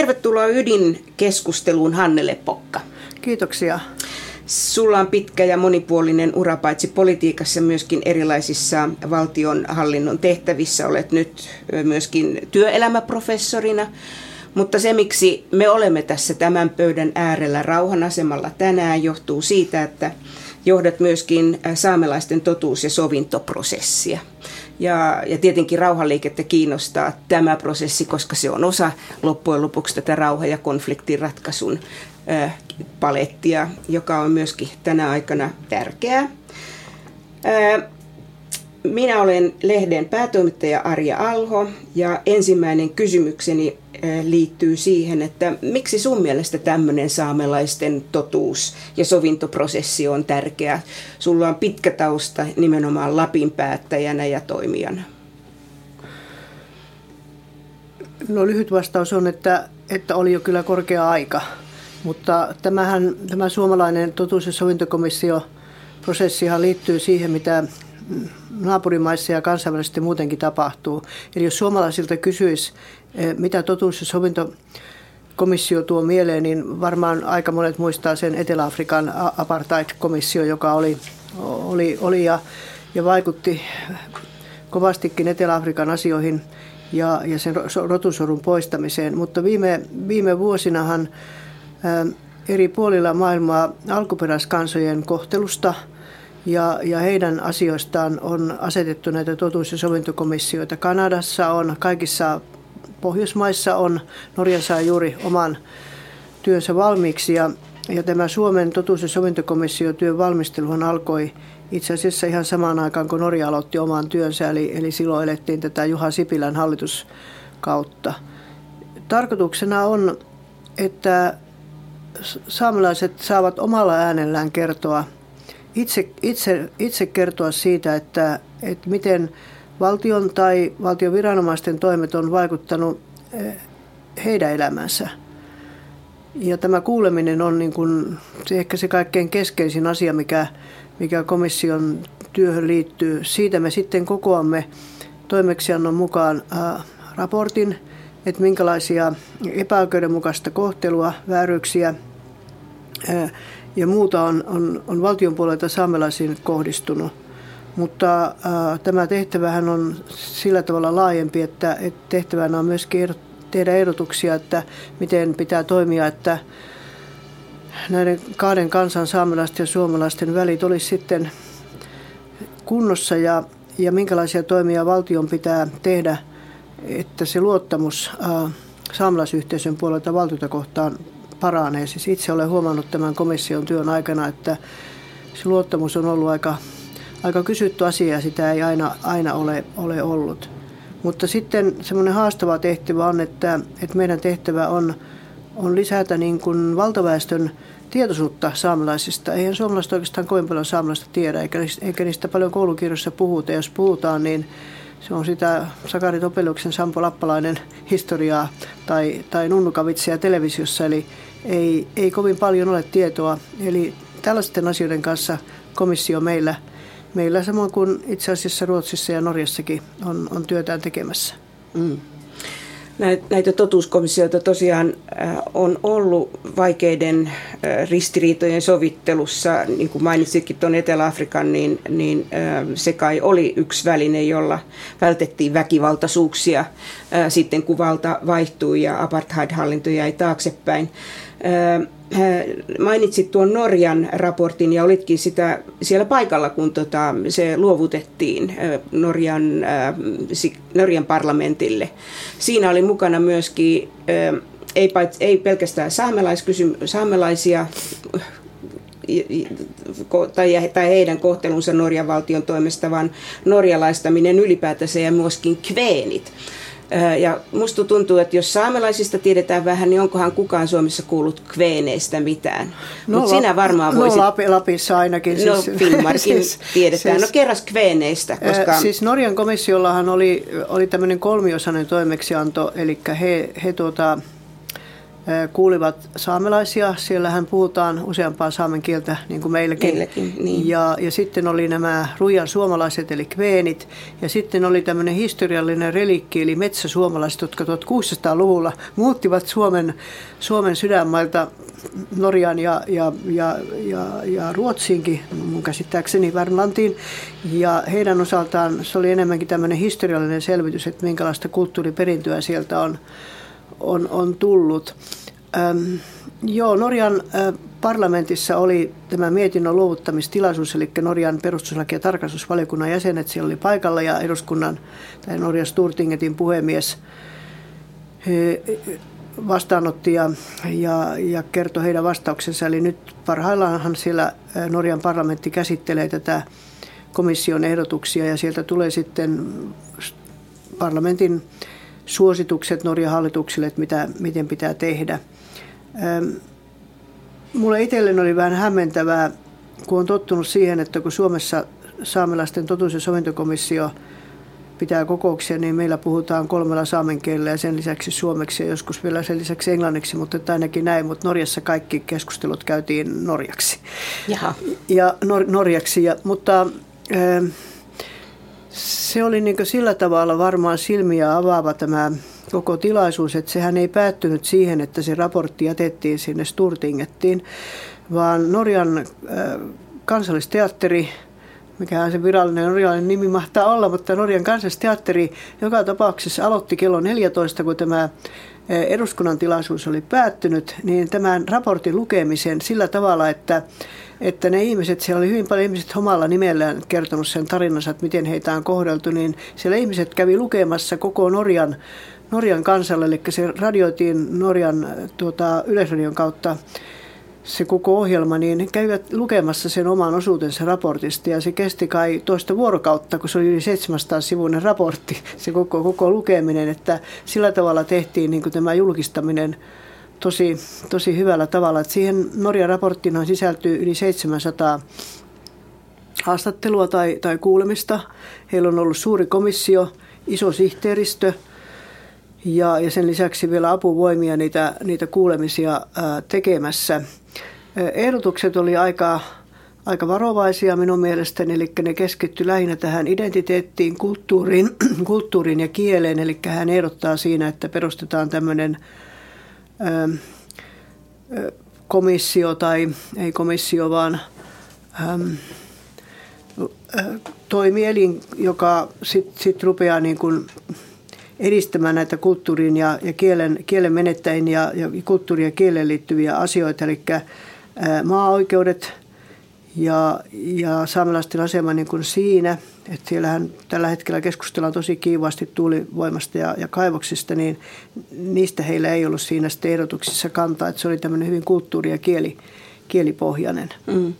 Tervetuloa ydinkeskusteluun Hannele Pokka. Kiitoksia. Sulla on pitkä ja monipuolinen ura paitsi politiikassa myöskin erilaisissa valtionhallinnon tehtävissä. Olet nyt myöskin työelämäprofessorina. Mutta se, miksi me olemme tässä tämän pöydän äärellä rauhanasemalla tänään, johtuu siitä, että johdat myöskin saamelaisten totuus- ja sovintoprosessia. Ja, ja tietenkin rauhanliikettä kiinnostaa tämä prosessi, koska se on osa loppujen lopuksi tätä rauha- ja konfliktin ratkaisun äh, palettia, joka on myöskin tänä aikana tärkeää. Äh, minä olen lehden päätoimittaja Arja Alho ja ensimmäinen kysymykseni liittyy siihen, että miksi sun mielestä tämmöinen saamelaisten totuus- ja sovintoprosessi on tärkeä? Sulla on pitkä tausta nimenomaan Lapin päättäjänä ja toimijana. No lyhyt vastaus on, että, että oli jo kyllä korkea aika. Mutta tämähän, tämä suomalainen totuus- ja sovintokomissio prosessihan liittyy siihen, mitä naapurimaissa ja kansainvälisesti muutenkin tapahtuu. Eli jos suomalaisilta kysyisi, mitä totuus- ja sovintokomissio tuo mieleen, niin varmaan aika monet muistaa sen Etelä-Afrikan apartheid-komissio, joka oli, oli, oli ja, ja vaikutti kovastikin Etelä-Afrikan asioihin ja, ja sen rotusorun poistamiseen. Mutta viime, viime vuosinahan eh, eri puolilla maailmaa alkuperäiskansojen kohtelusta – ja, ja heidän asioistaan on asetettu näitä totuus- ja sovintokomissioita. Kanadassa on, kaikissa Pohjoismaissa on, Norja saa juuri oman työnsä valmiiksi ja, ja tämä Suomen totuus- ja sovintokomissio työn valmisteluhan alkoi itse asiassa ihan samaan aikaan, kun Norja aloitti oman työnsä, eli, eli silloin elettiin tätä Juha Sipilän hallituskautta. Tarkoituksena on, että saamelaiset saavat omalla äänellään kertoa – itse, itse, itse kertoa siitä, että, että miten valtion tai valtion viranomaisten toimet on vaikuttanut eh, heidän elämänsä. Ja tämä kuuleminen on niin kuin se ehkä se kaikkein keskeisin asia, mikä, mikä komission työhön liittyy. Siitä me sitten kokoamme toimeksiannon mukaan ää, raportin, että minkälaisia epäoikeudenmukaista kohtelua, vääryyksiä, ää, ja muuta on, on, on valtion puolelta saamelaisiin kohdistunut. Mutta ää, tämä tehtävähän on sillä tavalla laajempi, että, että tehtävänä on myöskin tehdä ehdotuksia, että miten pitää toimia, että näiden kahden kansan saamelaisten ja suomalaisten välit olisi sitten kunnossa ja, ja minkälaisia toimia valtion pitää tehdä, että se luottamus ää, saamelaisyhteisön puolelta valtiota kohtaan paranee. Siis itse olen huomannut tämän komission työn aikana, että se luottamus on ollut aika, aika kysytty asia sitä ei aina, aina ole, ole ollut. Mutta sitten semmoinen haastava tehtävä on, että, että meidän tehtävä on, on lisätä niin kuin valtaväestön tietoisuutta saamelaisista. Eihän suomalaiset oikeastaan kovin paljon saamelaista tiedä, eikä, eikä niistä paljon koulukirjoissa puhuta. Jos puhutaan, niin se on sitä Sakari Topeliuksen Sampo Lappalainen historiaa tai, tai nunnukavitsia televisiossa. Eli ei, ei kovin paljon ole tietoa. Eli tällaisten asioiden kanssa komissio meillä, meillä samoin kuin itse asiassa Ruotsissa ja Norjassakin on, on työtään tekemässä. Mm. Näitä totuuskomissioita tosiaan äh, on ollut vaikeiden äh, ristiriitojen sovittelussa. Niin kuin mainitsitkin tuon Etelä-Afrikan, niin, niin äh, se kai oli yksi väline, jolla vältettiin väkivaltaisuuksia sitten kun valta vaihtui ja apartheid-hallinto jäi taaksepäin mainitsit tuon Norjan raportin ja olitkin sitä siellä paikalla, kun tota, se luovutettiin Norjan, Norjan parlamentille. Siinä oli mukana myöskin ei, ei pelkästään saamelaisia tai, tai heidän kohtelunsa Norjan valtion toimesta, vaan norjalaistaminen ylipäätänsä ja myöskin kveenit. Ja musta tuntuu, että jos saamelaisista tiedetään vähän, niin onkohan kukaan Suomessa kuullut kveeneistä mitään. No, Mutta sinä varmaan no, voisit... No Lapi, Lapissa ainakin. No siis, Finnmarkin siis, tiedetään. Siis, no kerras kveeneistä. Koska... Äh, siis Norjan komissiollahan oli, oli tämmöinen kolmiosainen toimeksianto, eli he, he tuota, kuulivat saamelaisia. Siellähän puhutaan useampaa saamen kieltä, niin kuin meilläkin. meilläkin niin. ja, ja sitten oli nämä ruijan suomalaiset, eli kveenit. Ja sitten oli tämmöinen historiallinen relikki, eli metsäsuomalaiset, jotka 1600-luvulla muuttivat Suomen, Suomen sydänmailta Norjan ja, ja, ja, ja, ja Ruotsiinkin, mun käsittääkseni Värmlantiin. Ja heidän osaltaan se oli enemmänkin tämmöinen historiallinen selvitys, että minkälaista kulttuuriperintöä sieltä on, on, on tullut. Ähm, joo, Norjan parlamentissa oli tämä mietinnön luovuttamistilaisuus, eli Norjan perustuslaki- ja tarkastusvaliokunnan jäsenet siellä oli paikalla ja eduskunnan tai Norjan Sturtingetin puhemies he, vastaanotti ja, ja, ja kertoi heidän vastauksensa. Eli nyt parhaillaanhan siellä Norjan parlamentti käsittelee tätä komission ehdotuksia ja sieltä tulee sitten parlamentin suositukset Norjan hallituksille, että mitä, miten pitää tehdä. Mulle itselleni oli vähän hämmentävää, kun on tottunut siihen, että kun Suomessa saamelaisten totuus- ja sovintokomissio pitää kokouksia, niin meillä puhutaan kolmella saamen kielellä ja sen lisäksi suomeksi ja joskus vielä sen lisäksi englanniksi, mutta ainakin näin, mutta Norjassa kaikki keskustelut käytiin norjaksi. Jaha. Ja nor- norjaksi, ja, mutta se oli niin sillä tavalla varmaan silmiä avaava tämä koko tilaisuus, että sehän ei päättynyt siihen, että se raportti jätettiin sinne Sturtingettiin, vaan Norjan kansallisteatteri, mikä se virallinen norjalainen nimi mahtaa olla, mutta Norjan kansallisteatteri joka tapauksessa aloitti kello 14, kun tämä eduskunnan tilaisuus oli päättynyt, niin tämän raportin lukemisen sillä tavalla, että että ne ihmiset, siellä oli hyvin paljon ihmiset omalla nimellään kertonut sen tarinansa, että miten heitä on kohdeltu, niin siellä ihmiset kävi lukemassa koko Norjan, Norjan kansalle, eli se radioitiin Norjan tuota, yleisradion kautta se koko ohjelma, niin kävivät lukemassa sen oman osuutensa raportista. Ja se kesti kai toista vuorokautta, kun se oli yli 700 sivuinen raportti, se koko, koko lukeminen, että sillä tavalla tehtiin niin kuin tämä julkistaminen tosi, tosi hyvällä tavalla. Että siihen Norjan raporttiin sisältyy yli 700 haastattelua tai, tai kuulemista. Heillä on ollut suuri komissio, iso sihteeristö ja, ja sen lisäksi vielä apuvoimia niitä, niitä kuulemisia tekemässä. Ehdotukset oli aika, aika varovaisia minun mielestäni, eli ne keskittyi lähinnä tähän identiteettiin, kulttuuriin, kulttuuriin ja kieleen, eli hän ehdottaa siinä, että perustetaan tämmöinen komissio tai ei komissio, vaan toimielin, joka sitten sit rupeaa niin kuin edistämään näitä kulttuurin ja, ja kielen, kielen menettäjien ja, ja kulttuuriin ja kieleen liittyviä asioita, eli maa-oikeudet ja, ja saamelaisten asema niin kuin siinä – että siellähän tällä hetkellä keskustellaan tosi kiivaasti tuulivoimasta ja, ja kaivoksista, niin niistä heillä ei ollut siinä ehdotuksissa kantaa, että se oli tämmöinen hyvin kulttuuri- ja kieli, kielipohjainen. Mm.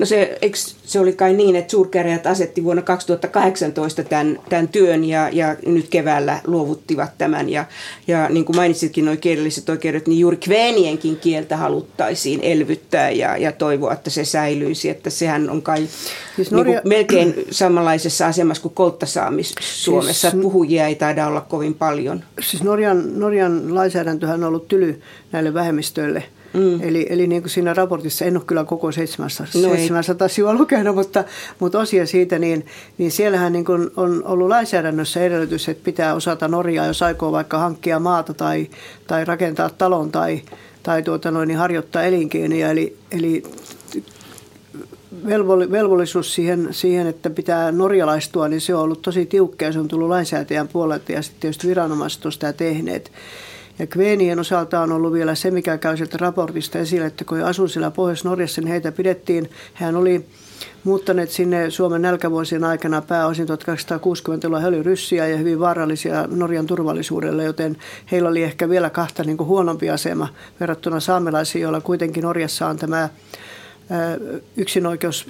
No se, eikö, se oli kai niin, että suurkäräjät asetti vuonna 2018 tämän, tämän työn ja, ja nyt keväällä luovuttivat tämän. Ja, ja niin kuin mainitsitkin nuo kielelliset oikeudet, niin juuri kveenienkin kieltä haluttaisiin elvyttää ja, ja toivoa, että se säilyisi. Että sehän on kai siis Norja... niin kuin melkein samanlaisessa asemassa kuin kolttasaamis Suomessa. Siis... Puhujia ei taida olla kovin paljon. Siis Norjan, Norjan lainsäädäntöhän on ollut tyly näille vähemmistöille – Mm. Eli, eli niin kuin siinä raportissa, en ole kyllä koko 700, no 700 sivua lukenut, mutta, mutta osia siitä, niin, niin siellähän niin kuin on ollut lainsäädännössä edellytys, että pitää osata Norjaa, jos aikoo vaikka hankkia maata tai, tai rakentaa talon tai, tai tuota noin, niin harjoittaa elinkeinoja. Eli, eli velvollisuus siihen, siihen, että pitää norjalaistua, niin se on ollut tosi tiukka ja se on tullut lainsäätäjän puolelta ja sitten tietysti viranomaiset on sitä tehneet. Ja Kveenien osalta on ollut vielä se, mikä käy sieltä raportista esille, että kun asuivat siellä Pohjois-Norjassa, niin heitä pidettiin, hän oli muuttaneet sinne Suomen nälkävuosien aikana pääosin 1860-luvulla. He olivat ryssiä ja hyvin vaarallisia Norjan turvallisuudelle, joten heillä oli ehkä vielä kahta niin kuin huonompi asema verrattuna saamelaisiin, joilla kuitenkin Norjassa on tämä yksinoikeus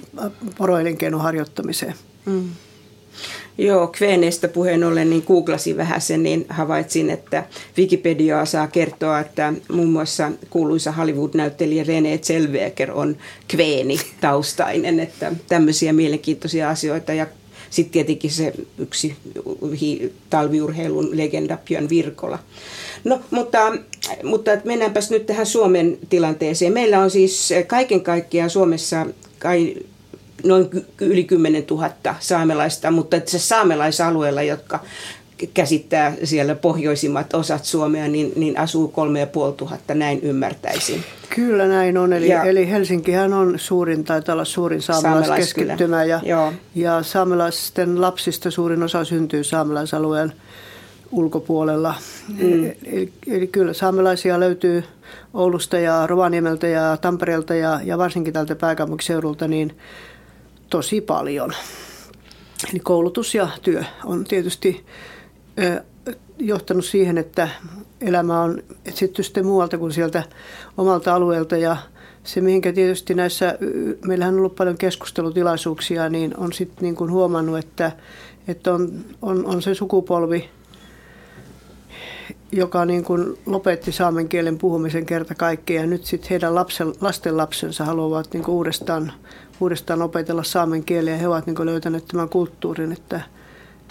poroelinkeinon harjoittamiseen. Mm. Joo, Kvenestä puheen ollen niin googlasin vähän sen, niin havaitsin, että Wikipediaa saa kertoa, että muun muassa kuuluisa Hollywood-näyttelijä René Zellweger on Kveeni taustainen, että tämmöisiä mielenkiintoisia asioita ja sitten tietenkin se yksi talviurheilun legenda Björn Virkola. No, mutta mutta mennäänpäs nyt tähän Suomen tilanteeseen. Meillä on siis kaiken kaikkiaan Suomessa kai noin yli 10 000 saamelaista, mutta se saamelaisalueella, jotka käsittää siellä pohjoisimmat osat Suomea, niin, niin asuu kolme ja puoli tuhatta, näin ymmärtäisin. Kyllä näin on, eli, ja, eli Helsinkihän on suurin, taitaa olla suurin saamelaiskeskittymä ja, ja saamelaisten lapsista suurin osa syntyy saamelaisalueen ulkopuolella. Mm. Eli, eli kyllä saamelaisia löytyy Oulusta ja Rovaniemeltä ja Tampereelta ja, ja varsinkin tältä pääkaupunkiseudulta niin tosi paljon. Eli koulutus ja työ on tietysti johtanut siihen, että elämä on etsitty sitten muualta kuin sieltä omalta alueelta ja se, mihinkä tietysti näissä, meillähän on ollut paljon keskustelutilaisuuksia, niin on sitten niin kuin huomannut, että, että on, on, on se sukupolvi, joka niin kuin lopetti saamen kielen puhumisen kerta kaikkiaan. Nyt sitten heidän lapsen, lasten lapsensa haluavat niin kuin uudestaan, uudestaan opetella saamen kieliä. He ovat niin kuin löytäneet tämän kulttuurin, että,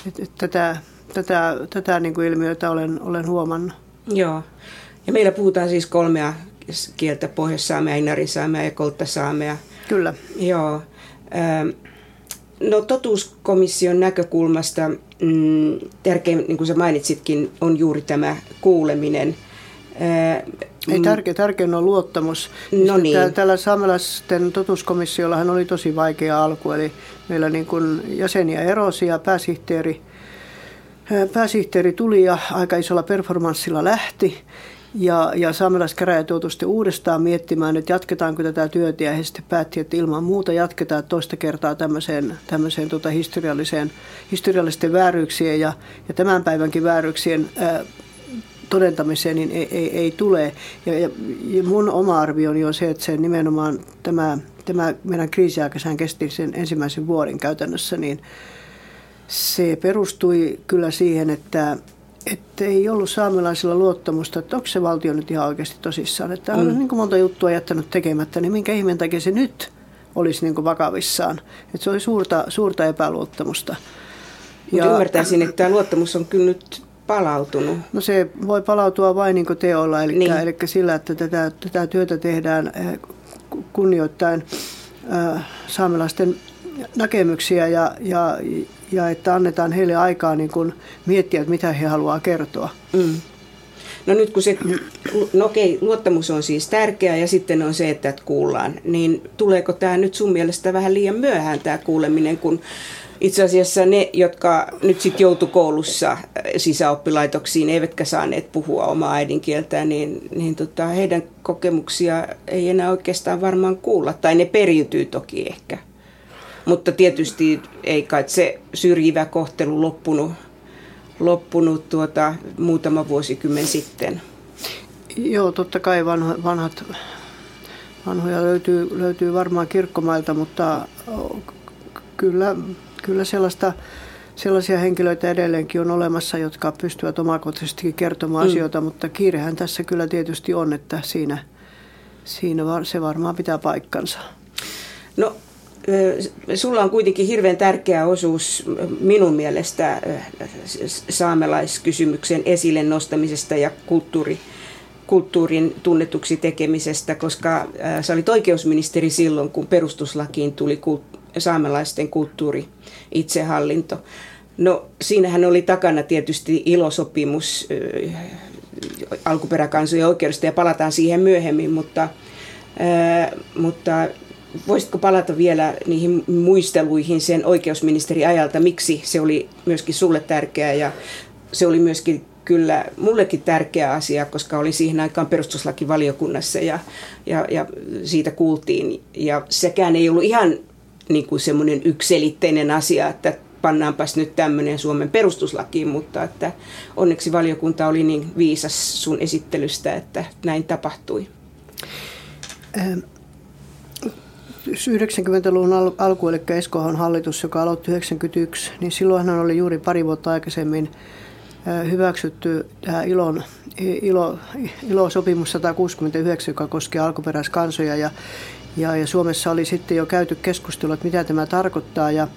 että, että tätä, tätä, tätä niin kuin ilmiötä olen, olen huomannut. Joo. Ja meillä puhutaan siis kolmea kieltä, pohjoissaamea, inarisaamea ja kolttasaamea. Kyllä. Joo. No totuuskomission näkökulmasta mm, tärkein, niin kuin sä mainitsitkin, on juuri tämä kuuleminen. Ei tärkein, tärkein on luottamus. No niin. Tällä saamelaisten totuuskomissiollahan oli tosi vaikea alku, eli meillä niin kuin jäseniä erosi ja pääsihteeri Pääsihteeri tuli ja aika isolla performanssilla lähti. Ja, ja saamelaiskäräjät joutui sitten uudestaan miettimään, että jatketaanko tätä työtä ja he sitten päätti, että ilman muuta jatketaan toista kertaa tämmöiseen, tämmöiseen tota historialliseen, historiallisten vääryyksien ja, ja tämän päivänkin vääryyksien ää, todentamiseen niin ei, ei, ei tule. Ja, ja, ja mun oma arvioni on se, että se nimenomaan tämä, tämä meidän kriisiaikaisen kesti sen ensimmäisen vuoden käytännössä, niin se perustui kyllä siihen, että, että ei ollut saamelaisilla luottamusta, että onko se valtio nyt ihan oikeasti tosissaan. Että on mm. niin kuin monta juttua jättänyt tekemättä, niin minkä ihmeen takia se nyt olisi niin kuin vakavissaan. Että se oli suurta, suurta epäluottamusta. Ja ymmärtäisin, että tämä luottamus on kyllä nyt palautunut. No se voi palautua vain niin teolla, eli, niin. eli sillä, että tätä, tätä työtä tehdään eh, kunnioittain äh, saamelaisten näkemyksiä ja, ja, ja että annetaan heille aikaa niin kuin miettiä, että mitä he haluaa kertoa. Mm. No nyt kun se, no okei, luottamus on siis tärkeää ja sitten on se, että kuullaan, niin tuleeko tämä nyt sun mielestä vähän liian myöhään tämä kuuleminen, kun itse asiassa ne, jotka nyt sitten joutu koulussa sisäoppilaitoksiin, eivätkä saaneet puhua omaa äidinkieltään, niin, niin tota, heidän kokemuksia ei enää oikeastaan varmaan kuulla, tai ne periytyy toki ehkä. Mutta tietysti ei kai se syrjivä kohtelu loppunut, loppunut tuota, muutama vuosikymmen sitten. Joo, totta kai vanho, vanhat, vanhoja löytyy, löytyy varmaan kirkkomailta, mutta kyllä, kyllä sellaista, sellaisia henkilöitä edelleenkin on olemassa, jotka pystyvät omakohtaisesti kertomaan mm. asioita, mutta kiirehän tässä kyllä tietysti on, että siinä, siinä se varmaan pitää paikkansa. No sulla on kuitenkin hirveän tärkeä osuus minun mielestä saamelaiskysymyksen esille nostamisesta ja kulttuuri, kulttuurin tunnetuksi tekemisestä, koska sä olit oikeusministeri silloin, kun perustuslakiin tuli saamelaisten kulttuuri itsehallinto. No siinähän oli takana tietysti ilosopimus alkuperäkansojen oikeudesta ja palataan siihen myöhemmin, mutta, mutta voisitko palata vielä niihin muisteluihin sen oikeusministeriajalta, miksi se oli myöskin sulle tärkeää ja se oli myöskin kyllä mullekin tärkeä asia, koska oli siihen aikaan perustuslakivaliokunnassa ja, ja, ja siitä kuultiin. Ja sekään ei ollut ihan niin kuin semmoinen ykselitteinen asia, että pannaanpas nyt tämmöinen Suomen perustuslakiin, mutta että onneksi valiokunta oli niin viisas sun esittelystä, että näin tapahtui. Ähm 90-luvun alku, eli Eskohan hallitus, joka aloitti 91, niin silloinhan oli juuri pari vuotta aikaisemmin hyväksytty tämä ILON, ILO, ILO-sopimus 169, joka koskee alkuperäiskansoja. Ja, ja, ja Suomessa oli sitten jo käyty keskustelua, että mitä tämä tarkoittaa. Ja,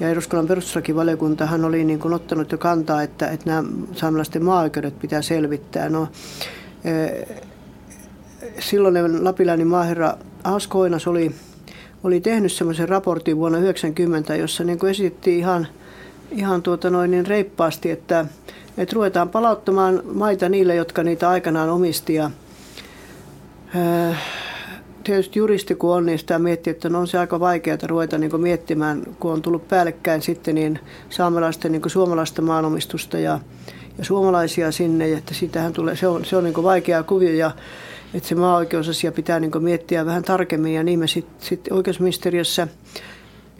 ja eduskunnan perustuslakivaliokuntahan oli niin kuin ottanut jo kantaa, että, että nämä saamelaisten maa pitää selvittää. No, silloinen lapilainen maaherra Asko Oinas oli, oli tehnyt semmoisen raportin vuonna 1990, jossa niin kuin esitettiin ihan, ihan tuota noin niin reippaasti, että, että ruvetaan palauttamaan maita niille, jotka niitä aikanaan omisti. Ja, tietysti juristi kun on, niin sitä miettii, että no on se aika vaikeaa ruveta niin miettimään, kun on tullut päällekkäin sitten niin saamelaisten niin suomalaista maanomistusta ja, ja suomalaisia sinne, että siitähän tulee, se on, se on niin vaikea kuvio ja että se maa-oikeusasia pitää niin miettiä vähän tarkemmin. Ja niin me sitten sit oikeusministeriössä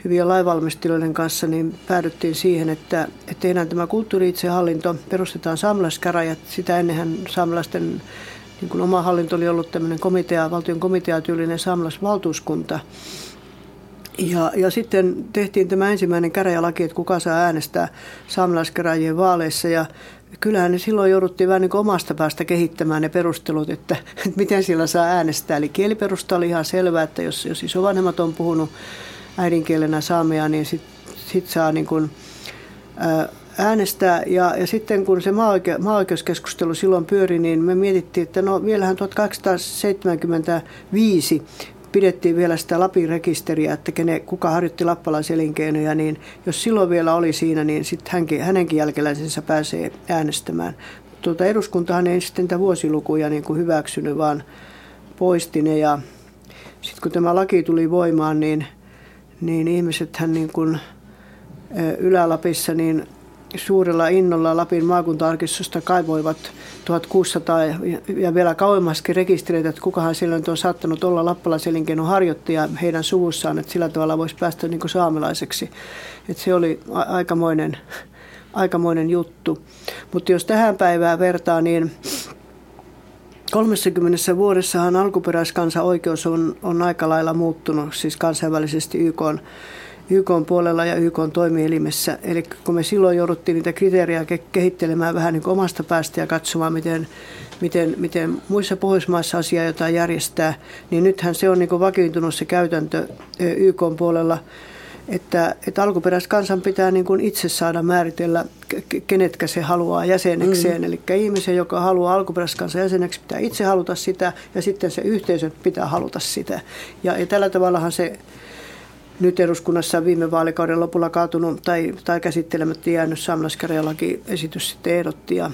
hyvien lainvalmistelijoiden kanssa niin päädyttiin siihen, että, että tehdään tämä kulttuuri-itsehallinto, perustetaan saamelaiskäräjät, sitä ennenhän saamelaisten niin kuin oma hallinto oli ollut tämmöinen komitea, valtion komiteatyylinen saamelaisvaltuuskunta. Ja, ja sitten tehtiin tämä ensimmäinen käräjälaki, että kuka saa äänestää saamelaiskäräjien vaaleissa. Ja kyllähän ne silloin jouduttiin vähän niin omasta päästä kehittämään ne perustelut, että, että miten sillä saa äänestää. Eli kieliperusta oli ihan selvää, että jos, jos isovanhemmat on puhunut äidinkielenä saamea, niin sitten sit saa niin kuin, äänestää. Ja, ja sitten kun se maa-oike, maa-oikeuskeskustelu silloin pyöri, niin me mietittiin, että no vielähän 1875 pidettiin vielä sitä Lapin rekisteriä, että kene, kuka harjoitti lappalaiselinkeinoja, niin jos silloin vielä oli siinä, niin sitten hänkin, hänenkin jälkeläisensä pääsee äänestämään. Tuota, eduskuntahan ei sitten niitä vuosilukuja niin kuin hyväksynyt, vaan poisti ne. Ja sitten kun tämä laki tuli voimaan, niin, niin ihmisethän niin kuin Ylä-Lapissa niin suurella innolla Lapin maakuntaarkistosta kaivoivat 1600 ja vielä kauemmaskin rekistereitä, että kukahan silloin on saattanut olla lappalaiselinkeinon harjoittaja heidän suvussaan, että sillä tavalla voisi päästä niin kuin saamelaiseksi. Että se oli aikamoinen, aikamoinen juttu. Mutta jos tähän päivään vertaa, niin 30 vuodessahan alkuperäiskansan oikeus on, on aika lailla muuttunut, siis kansainvälisesti YK on YK puolella ja YK toimielimessä. Eli kun me silloin jouduttiin niitä kriteerejä kehittelemään vähän niin omasta päästä ja katsomaan, miten, miten, miten muissa Pohjoismaissa asiaa jotain järjestää, niin nythän se on niin vakiintunut se käytäntö YK puolella, että, että alkuperäiskansan pitää niin kuin itse saada määritellä, kenetkä se haluaa jäsenekseen. Mm. Eli ihmisen, joka haluaa alkuperäiskansan jäseneksi, pitää itse haluta sitä ja sitten se yhteisö pitää haluta sitä. Ja, ja tällä tavallahan se nyt eduskunnassa viime vaalikauden lopulla kaatunut tai, tai käsittelemättä jäänyt saamelaiskäräjälaki esitys sitten ehdotti. Ja,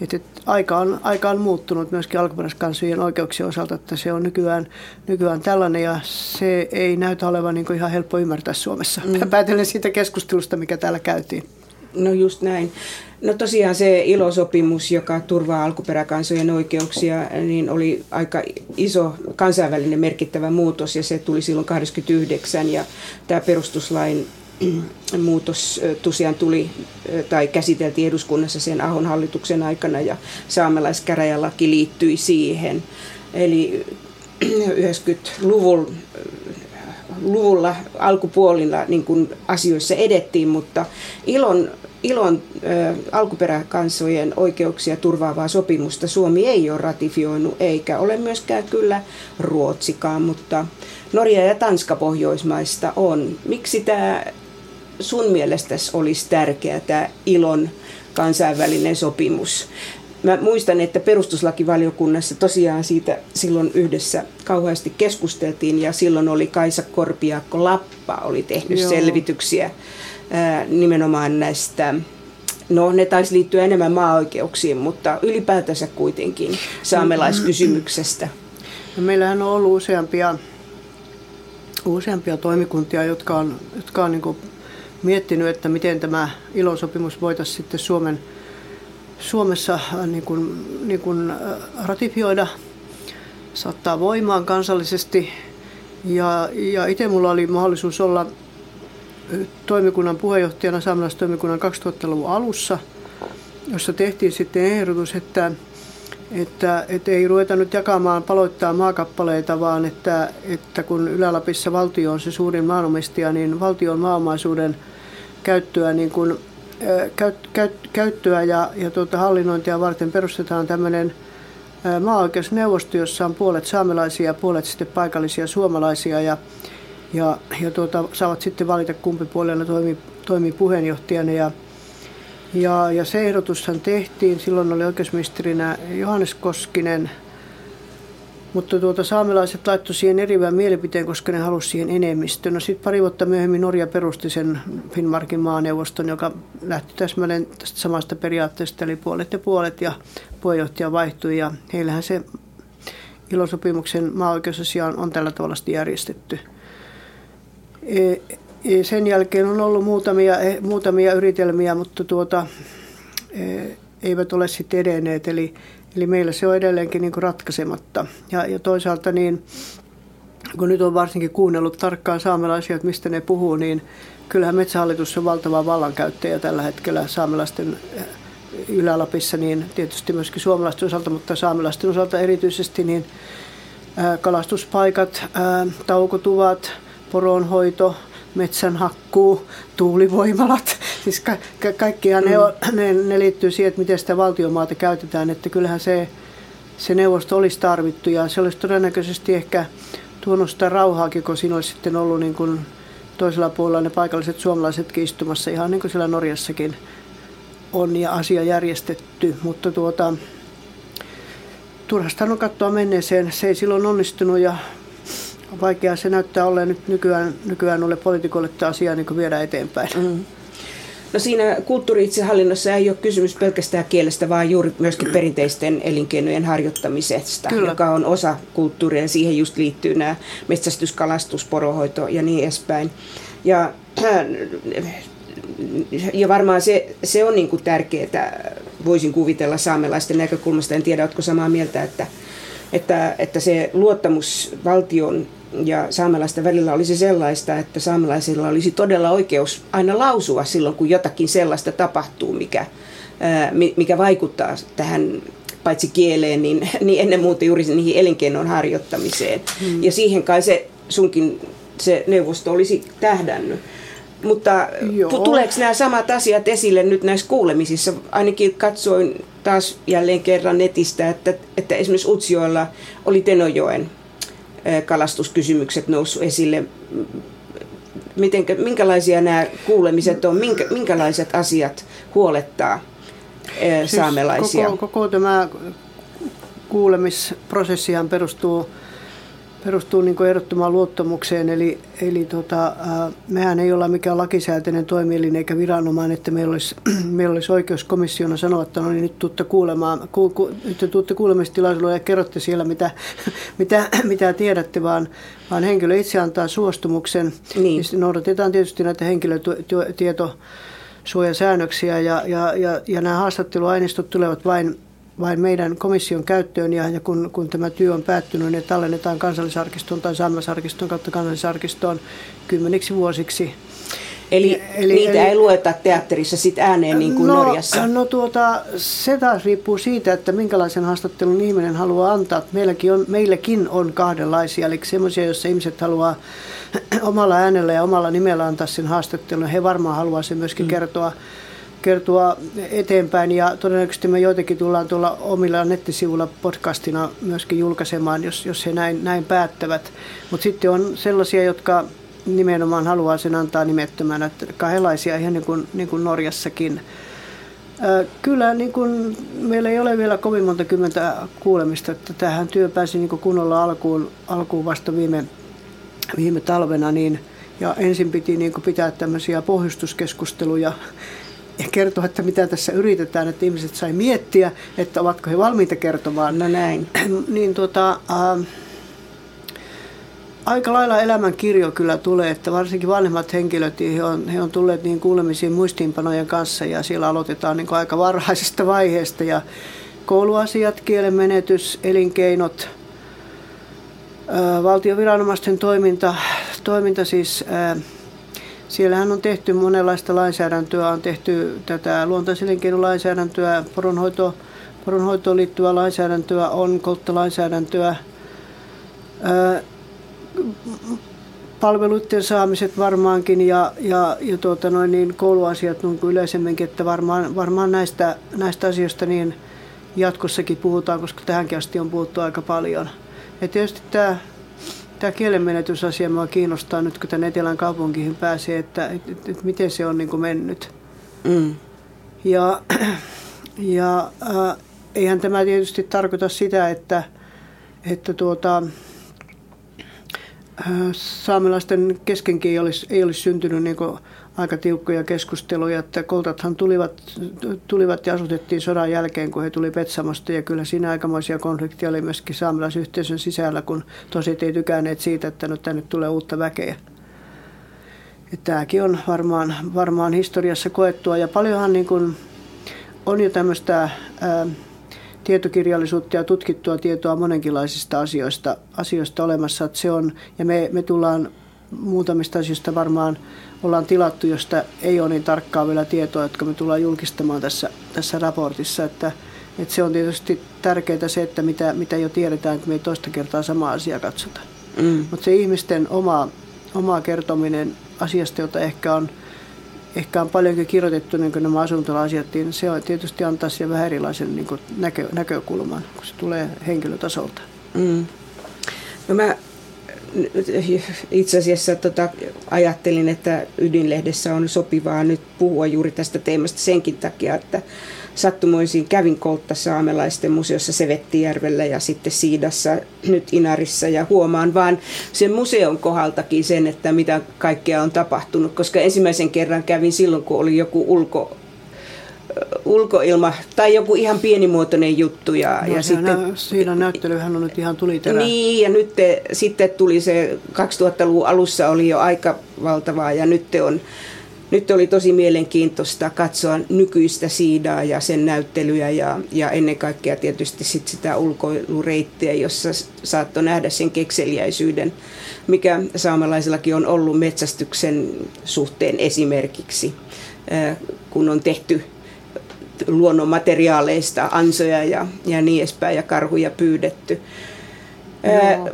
että, että aika, on, aika on muuttunut myöskin alkuperäiskansojen oikeuksien osalta, että se on nykyään, nykyään tällainen ja se ei näytä olevan niin ihan helppo ymmärtää Suomessa. Mm. Päätellen siitä keskustelusta, mikä täällä käytiin. No just näin. No tosiaan se ilosopimus, joka turvaa alkuperäkansojen oikeuksia, niin oli aika iso kansainvälinen merkittävä muutos ja se tuli silloin 89 ja tämä perustuslain muutos tosiaan tuli tai käsiteltiin eduskunnassa sen Ahon hallituksen aikana ja saamelaiskäräjälaki liittyi siihen. Eli 90-luvun luvulla alkupuolilla niin kuin asioissa edettiin, mutta ilon, ilon ö, alkuperäkansojen oikeuksia turvaavaa sopimusta Suomi ei ole ratifioinut, eikä ole myöskään kyllä Ruotsikaan, mutta Norja ja Tanska Pohjoismaista on. Miksi tämä sun mielestäsi olisi tärkeä tämä ilon kansainvälinen sopimus? Mä muistan, että perustuslakivaliokunnassa tosiaan siitä silloin yhdessä kauheasti keskusteltiin ja silloin oli Kaisa Korpiakko Lappa oli tehnyt Joo. selvityksiä nimenomaan näistä No, ne taisi liittyä enemmän maa-oikeuksiin, mutta ylipäätänsä kuitenkin saamelaiskysymyksestä. No, meillähän on ollut useampia, useampia toimikuntia, jotka on, jotka on niin miettinyt, että miten tämä ilosopimus voitaisiin sitten Suomen – Suomessa äh, niin kuin, niin kuin äh, ratifioida, saattaa voimaan kansallisesti. Ja, ja itse mulla oli mahdollisuus olla äh, toimikunnan puheenjohtajana saamelaistoimikunnan 2000-luvun alussa, jossa tehtiin sitten ehdotus, että, että, että ei ruveta nyt jakamaan, paloittaa maakappaleita, vaan että, että kun Ylä-Lapissa valtio on se suurin maanomistaja, niin valtion maaomaisuuden käyttöä niin kuin käyttöä ja, ja tuota hallinnointia varten perustetaan tämmöinen maa-oikeusneuvosto, jossa on puolet saamelaisia ja puolet sitten paikallisia suomalaisia. Ja, ja, ja tuota, saavat sitten valita kumpi puolella toimii, toimii puheenjohtajana. Ja, Ja, ja se ehdotushan tehtiin, silloin oli oikeusministerinä Johannes Koskinen, mutta tuota, saamelaiset laittoi siihen erivän mielipiteen, koska ne halusivat siihen enemmistön. No sitten pari vuotta myöhemmin Norja perusti sen Finnmarkin maaneuvoston, joka lähti täsmälleen tästä samasta periaatteesta, eli puolet ja puolet, ja puheenjohtaja vaihtui, ja heillähän se ilosopimuksen on, on tällä tavalla järjestetty. Sen jälkeen on ollut muutamia, e, muutamia yritelmiä, mutta tuota, eivät ole sitten edenneet. Eli, eli meillä se on edelleenkin niin kuin ratkaisematta. Ja, ja toisaalta niin, kun nyt on varsinkin kuunnellut tarkkaan saamelaisia, että mistä ne puhuu, niin kyllähän Metsähallitus on valtava vallankäyttäjä tällä hetkellä saamelaisten Ylä-Lapissa, niin tietysti myöskin suomalaisten osalta, mutta saamelaisten osalta erityisesti, niin kalastuspaikat, taukotuvat, poronhoito, metsänhakkuu, tuulivoimalat. Siis ka- ka- kaikkiaan mm. ne, on, ne, ne liittyy siihen, että miten sitä valtiomaata käytetään. Että kyllähän se, se neuvosto olisi tarvittu ja se olisi todennäköisesti ehkä tuonut sitä rauhaakin, kun siinä olisi sitten ollut niin kuin toisella puolella ne paikalliset suomalaiset istumassa ihan niin kuin siellä Norjassakin on ja asia järjestetty. Mutta tuota, turhasta on katsoa menneeseen. Se ei silloin onnistunut ja vaikea se näyttää olleen nyt nykyään, nykyään ole poliitikolle tämä asia niin viedä eteenpäin. Mm. No siinä kulttuuri-itsehallinnossa ei ole kysymys pelkästään kielestä, vaan juuri myöskin perinteisten elinkeinojen harjoittamisesta, Kyllä. joka on osa kulttuuria ja siihen just liittyy nämä metsästys, kalastus, porohoito ja niin edespäin. Ja, ja varmaan se, se on niin kuin tärkeää, voisin kuvitella saamelaisten näkökulmasta, en tiedä, oletko samaa mieltä, että, että, että se luottamus valtion ja saamelaisten välillä olisi sellaista, että saamelaisilla olisi todella oikeus aina lausua silloin, kun jotakin sellaista tapahtuu, mikä, mikä vaikuttaa tähän paitsi kieleen, niin, niin ennen muuta juuri niihin elinkeinon harjoittamiseen. Hmm. Ja siihen kai se sunkin se neuvosto olisi tähdännyt. Mutta Joo. tuleeko nämä samat asiat esille nyt näissä kuulemisissa? Ainakin katsoin taas jälleen kerran netistä, että, että esimerkiksi Utsioilla oli Tenojoen kalastuskysymykset noussut esille. Mitenkä, minkälaisia nämä kuulemiset on, minkä, minkälaiset asiat huolettaa siis saamelaisia? Koko, koko tämä kuulemisprosessihan perustuu perustuu niin kuin ehdottomaan luottamukseen. Eli, eli tota, ää, mehän ei olla mikään lakisääteinen toimielin eikä viranomainen, että meillä olisi, meillä olisi oikeuskomissiona sanoa, että no niin, nyt tuutte kuulemaan, ku, ku, nyt tuutte kuulemistilaisuudelle ja kerrotte siellä, mitä, mitä, mitä tiedätte, vaan, vaan henkilö itse antaa suostumuksen. Niin. Ja noudatetaan tietysti näitä henkilötietosuojasäännöksiä ja, ja, ja, ja nämä haastatteluaineistot tulevat vain vain meidän komission käyttöön ja, ja kun, kun tämä työ on päättynyt, niin tallennetaan kansallisarkistoon tai saamelaisarkistoon kautta kansallisarkistoon kymmeniksi vuosiksi. Eli, eli niitä eli, ei lueta teatterissa sit ääneen niin kuin no, Norjassa? No tuota, se taas riippuu siitä, että minkälaisen haastattelun ihminen haluaa antaa. Meilläkin on, meilläkin on kahdenlaisia, eli semmoisia, joissa ihmiset haluaa omalla äänellä ja omalla nimellä antaa sen haastattelun. He varmaan haluaa sen myöskin mm. kertoa kertoa eteenpäin ja todennäköisesti me joitakin tullaan tuolla omilla nettisivuilla podcastina myöskin julkaisemaan, jos, jos he näin, näin päättävät. Mutta sitten on sellaisia, jotka nimenomaan haluaa sen antaa nimettömänä, että kahdenlaisia ihan niin kuin, niin kuin Norjassakin. Kyllä niin kuin meillä ei ole vielä kovin monta kymmentä kuulemista, että tähän työ pääsi niin kunnolla alkuun, alkuun vasta viime, viime talvena, niin, ja ensin piti niin pitää tämmöisiä pohjustuskeskusteluja ja kertoa, että mitä tässä yritetään, että ihmiset sai miettiä, että ovatko he valmiita kertomaan. No näin. niin tuota, äh, aika lailla elämän kirjo kyllä tulee, että varsinkin vanhemmat henkilöt, he on, he on tulleet niin kuulemisiin muistiinpanojen kanssa ja siellä aloitetaan niin aika varhaisesta vaiheesta ja kouluasiat, kielen menetys, elinkeinot, äh, valtioviranomaisten toiminta, toiminta siis äh, Siellähän on tehty monenlaista lainsäädäntöä, on tehty tätä luontaiselinkeino-lainsäädäntöä, poronhoito, poronhoitoon liittyvää lainsäädäntöä, on kolttalainsäädäntöä, palveluiden saamiset varmaankin ja, ja, ja tuota noin, niin kouluasiat niin kuin yleisemminkin, että varmaan, varmaan näistä, näistä asioista niin jatkossakin puhutaan, koska tähänkin asti on puhuttu aika paljon. Ja tietysti tämä tämä kielenmenetysasia minua kiinnostaa nyt, kun tänne Etelän kaupunkiin pääsee, että et, et, et miten se on niin kuin mennyt. Mm. Ja, ja äh, eihän tämä tietysti tarkoita sitä, että, että tuota, saamelaisten keskenkin ei olisi, ei olisi syntynyt niin aika tiukkoja keskusteluja, että koltathan tulivat, tulivat ja asutettiin sodan jälkeen, kun he tuli Petsamosta ja kyllä siinä aikamoisia konflikteja oli myöskin saamelaisyhteisön sisällä, kun tosi ei tykänneet siitä, että nyt tänne tulee uutta väkeä. Että tämäkin on varmaan, varmaan historiassa koettua ja paljonhan niin kuin on jo tämmöistä ää, tietokirjallisuutta ja tutkittua tietoa monenkinlaisista asioista, asioista olemassa. Että se on, ja me, me tullaan muutamista asioista varmaan ollaan tilattu, josta ei ole niin tarkkaa vielä tietoa, jotka me tullaan julkistamaan tässä, tässä raportissa. Että, että se on tietysti tärkeää se, että mitä, mitä jo tiedetään, kun me ei toista kertaa sama asia katsota. Mm. Mutta se ihmisten oma, oma kertominen asiasta, jota ehkä on, ehkä on paljonkin kirjoitettu niin nämä asuntolasiat, niin se on tietysti antaa siihen vähän erilaisen niin näkö, näkökulman, kun se tulee henkilötasolta. Mm. No mä itse asiassa tota, ajattelin, että Ydinlehdessä on sopivaa nyt puhua juuri tästä teemasta senkin takia, että sattumoisin kävin Koltta saamelaisten museossa Sevettijärvellä ja sitten Siidassa, nyt Inarissa ja huomaan vaan sen museon kohdaltakin sen, että mitä kaikkea on tapahtunut, koska ensimmäisen kerran kävin silloin, kun oli joku ulko ulkoilma tai joku ihan pienimuotoinen juttu. Ja, no, ja sitten, nä- siinä näyttelyhän on nyt ihan tuli terä. Niin, ja nyt te, sitten tuli se 2000-luvun alussa oli jo aika valtavaa ja nyt on nyt oli tosi mielenkiintoista katsoa nykyistä siidaa ja sen näyttelyjä ja, ja ennen kaikkea tietysti sit sitä ulkoilureittiä, jossa saattoi nähdä sen kekseliäisyyden, mikä saamelaisillakin on ollut metsästyksen suhteen esimerkiksi, kun on tehty luonnonmateriaaleista ansoja ja, ja niin edespäin ja karhuja pyydetty.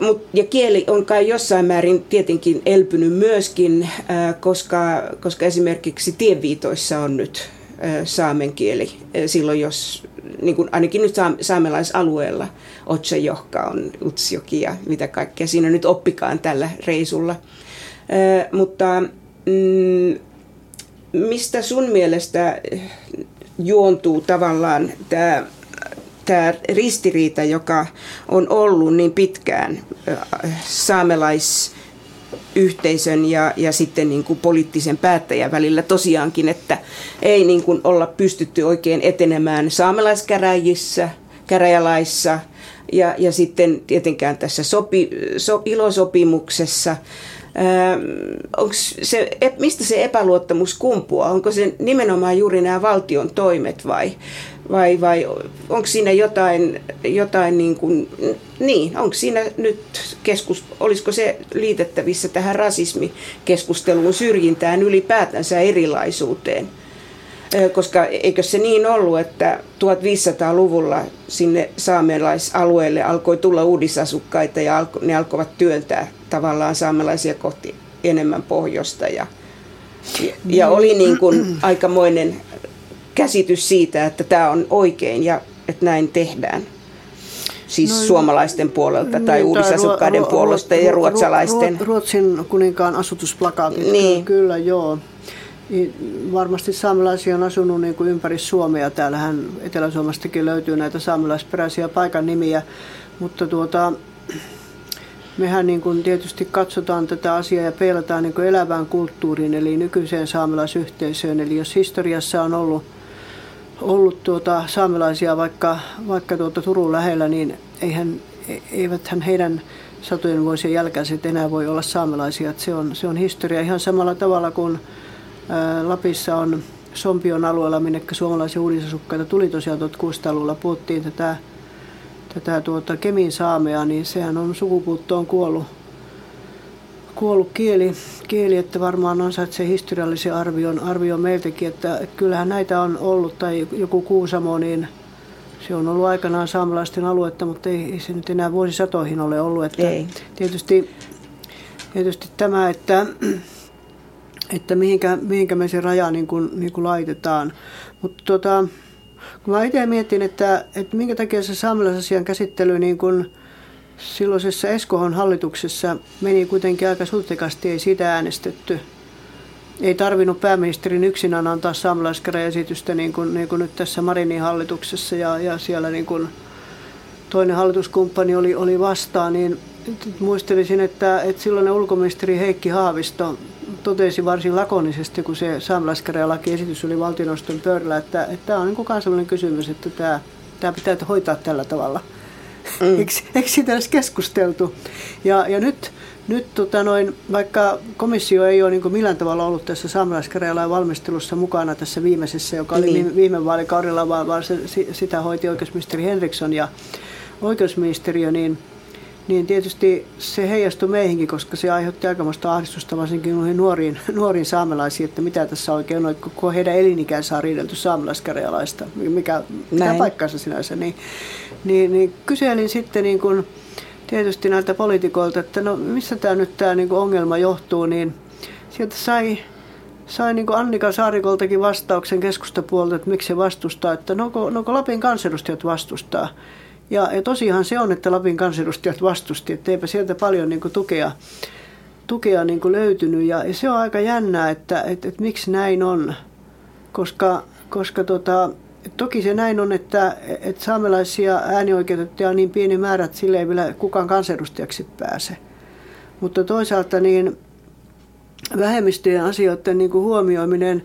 Mut, ja kieli on kai jossain määrin tietenkin elpynyt myöskin, koska, koska esimerkiksi tienviitoissa on nyt saamen kieli. Silloin jos, niin kun ainakin nyt saamelaisalueella, Otsajohka on Utsjoki ja mitä kaikkea siinä nyt oppikaan tällä reisulla. Mutta mm, mistä sun mielestä juontuu tavallaan tämä tämä ristiriita, joka on ollut niin pitkään saamelaisyhteisön ja, ja sitten niin kuin poliittisen päättäjän välillä tosiaankin, että ei niin kuin olla pystytty oikein etenemään saamelaiskäräjissä, käräjälaissa ja, ja sitten tietenkään tässä sopi, so, ilosopimuksessa – se, mistä se epäluottamus kumpuaa? Onko se nimenomaan juuri nämä valtion toimet vai, vai, vai onko siinä jotain, jotain niin kuin, niin, onko siinä nyt keskus, olisiko se liitettävissä tähän rasismikeskusteluun, syrjintään ylipäätänsä erilaisuuteen? Koska eikö se niin ollut, että 1500-luvulla sinne saamelaisalueelle alkoi tulla uudisasukkaita ja ne alkoivat työntää tavallaan saamelaisia kohti enemmän pohjosta. Ja, ja oli niin kuin aikamoinen käsitys siitä, että tämä on oikein ja että näin tehdään. Siis no, suomalaisten puolelta tai niin, uudisasukkaiden ruo, puolesta ruo, ja ruotsalaisten. Ruo, Ruotsin kuninkaan asutusplakaatit, niin. kyllä joo. Varmasti saamelaisia on asunut niin kuin ympäri Suomea. Täällähän Etelä-Suomestakin löytyy näitä saamelaisperäisiä paikan nimiä, mutta tuota, mehän niin kuin tietysti katsotaan tätä asiaa ja peilataan niin kuin elävään kulttuuriin, eli nykyiseen saamelaisyhteisöön. Eli jos historiassa on ollut, ollut tuota saamelaisia vaikka, vaikka tuota Turun lähellä, niin eihän, eiväthän heidän satojen vuosien jälkeiset enää voi olla saamelaisia. Se, on, se on historia ihan samalla tavalla kuin Lapissa on Sompion alueella, minne suomalaisia uudisasukkaita tuli tosiaan 1600-luvulla. Puhuttiin tätä tätä tuota Kemin saamea, niin sehän on sukupuuttoon kuollut, kuollut kieli, kieli, että varmaan ansaitsee historiallisen arvion, arvion meiltäkin, että, että kyllähän näitä on ollut, tai joku Kuusamo, niin se on ollut aikanaan saamelaisten aluetta, mutta ei, ei se nyt enää vuosisatoihin ole ollut. Että ei. Tietysti, tietysti tämä, että, että mihinkä, mihinkä me se raja niin kuin, niin kuin laitetaan. Mutta tota, kun mä itse mietin, että, että minkä takia se saamelaisasian käsittely niin kun silloisessa Eskohon hallituksessa meni kuitenkin aika sutjakasti, ei siitä äänestetty. ei tarvinnut pääministerin yksinään antaa saamelaiskäräjäesitystä niin kuin, niin kuin nyt tässä Marinin hallituksessa ja, ja siellä niin kuin toinen hallituskumppani oli, oli vastaan, niin muistelisin, että, että silloinen ulkoministeri Heikki Haavisto totesi varsin lakonisesti, kun se saamelaiskäräjälakiesitys oli valtioneuvoston pöydällä, että, että tämä on niin kuin kansallinen kysymys, että tämä, tämä pitää hoitaa tällä tavalla. Mm. Eikö, eikö siitä edes keskusteltu? Ja, ja nyt, nyt tota noin, vaikka komissio ei ole niin millään tavalla ollut tässä saamelaiskäräjälain valmistelussa mukana tässä viimeisessä, joka oli niin. viime vaalikaudella, vaan, vaan se, sitä hoiti oikeusministeri Henriksson ja oikeusministeriö, niin – niin tietysti se heijastui meihinkin, koska se aiheutti aikamoista ahdistusta varsinkin noihin nuoriin, nuoriin saamelaisiin, että mitä tässä oikein on, kun heidän elinikänsä on riidelty saamelaiskäräjälaista, mikä pitää paikkansa sinänsä, niin, niin, niin kyselin sitten niin kuin tietysti näiltä poliitikoilta, että no missä tämä nyt tämä niin ongelma johtuu, niin sieltä sai sain niin Annika Saarikoltakin vastauksen keskustapuolelta, että miksi se vastustaa, että noko, noko Lapin kansanedustajat vastustaa. Ja, ja tosiaan se on, että Lapin kansanedustajat vastusti, että eipä sieltä paljon niin kuin, tukea, tukea niin kuin, löytynyt. Ja, ja se on aika jännää, että, että, että miksi näin on, koska, koska tota, toki se näin on, että, että saamelaisia äänioikeutettuja on niin pieni määrä, että sille ei vielä kukaan kansanedustajaksi pääse. Mutta toisaalta niin vähemmistöjen asioiden niin kuin huomioiminen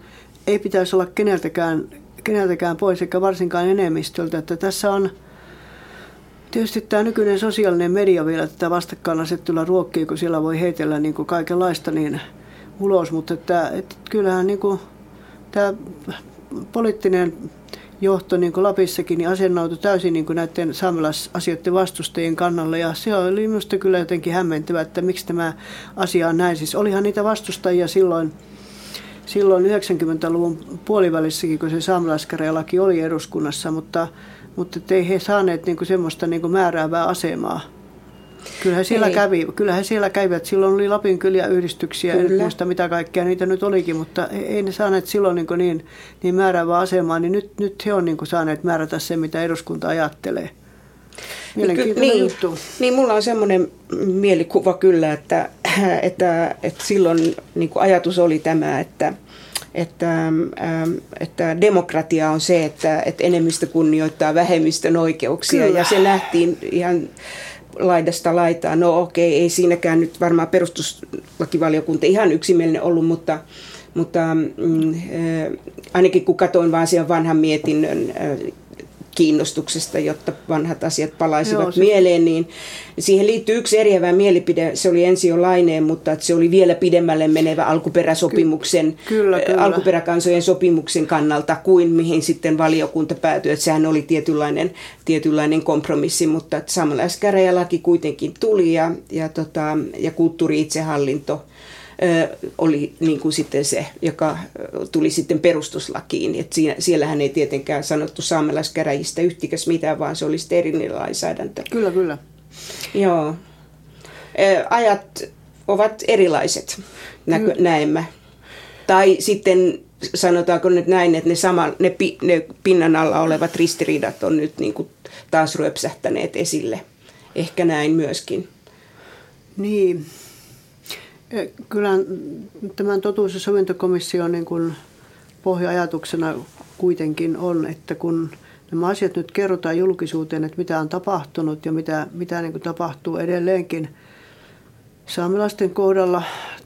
ei pitäisi olla keneltäkään, keneltäkään pois, eikä varsinkaan enemmistöltä. Että tässä on Tietysti tämä nykyinen sosiaalinen media vielä tätä vastakkainasettelua ruokkii, kun siellä voi heitellä niin kuin kaikenlaista niin ulos, mutta että, että kyllähän niin kuin tämä poliittinen johto niin kuin Lapissakin niin asennoutui täysin niin kuin näiden saamelaisasioiden vastustajien kannalle. Ja se oli minusta kyllä jotenkin hämmentävä, että miksi tämä asia on näin. Siis olihan niitä vastustajia silloin, silloin 90-luvun puolivälissäkin, kun se saamelaiskäräjälaki oli eduskunnassa, mutta mutta ei he saaneet niin kuin semmoista niin kuin määräävää asemaa. Kyllähän siellä, kävi, kyllähän siellä kävivät. Silloin oli Lapin kyliä yhdistyksiä, Kyllä. en muista mitä kaikkea niitä nyt olikin, mutta ei ne saaneet silloin niin, niin, niin määräävää asemaa, niin nyt, nyt he on niin kuin saaneet määrätä se, mitä eduskunta ajattelee. Mielenkiintoinen niin, juttu. Niin, mulla on semmoinen mielikuva kyllä, että, että, että silloin niin kuin ajatus oli tämä, että – että, ähm, että demokratia on se, että, että enemmistö kunnioittaa vähemmistön oikeuksia Kyllä. ja se nähtiin ihan laidasta laitaan. No okei, ei siinäkään nyt varmaan perustuslakivaliokunta ihan yksimielinen ollut, mutta, mutta mm, äh, ainakin kun katsoin vaan sen vanhan mietinnön äh, kiinnostuksesta, jotta vanhat asiat palaisivat Joo, se... mieleen, niin siihen liittyy yksi eriävä mielipide. Se oli ensi jo laineen, mutta että se oli vielä pidemmälle menevä alkuperäsopimuksen, Ky- kyllä, kyllä. alkuperäkansojen sopimuksen kannalta kuin mihin sitten valiokunta päätyi. Että sehän oli tietynlainen, tietynlainen kompromissi, mutta saamelaiskäräjälaki kuitenkin tuli ja, ja, tota, ja kulttuuri-itsehallinto oli niin kuin sitten se, joka tuli sitten perustuslakiin. Et siinä, siellähän ei tietenkään sanottu saamelaiskäräjistä yhtikäs mitään, vaan se oli sitten erillinen lainsäädäntö. Kyllä, kyllä. Joo. Ajat ovat erilaiset, näkö, näemme. Tai sitten sanotaanko nyt näin, että ne, sama, ne, pi, ne pinnan alla olevat ristiriidat on nyt niin kuin taas ryöpsähtäneet esille. Ehkä näin myöskin. Niin, Kyllä tämän totuus- ja sovintokomission niin kuin pohja-ajatuksena kuitenkin on, että kun nämä asiat nyt kerrotaan julkisuuteen, että mitä on tapahtunut ja mitä, mitä niin kuin tapahtuu edelleenkin saamelaisten kohdalla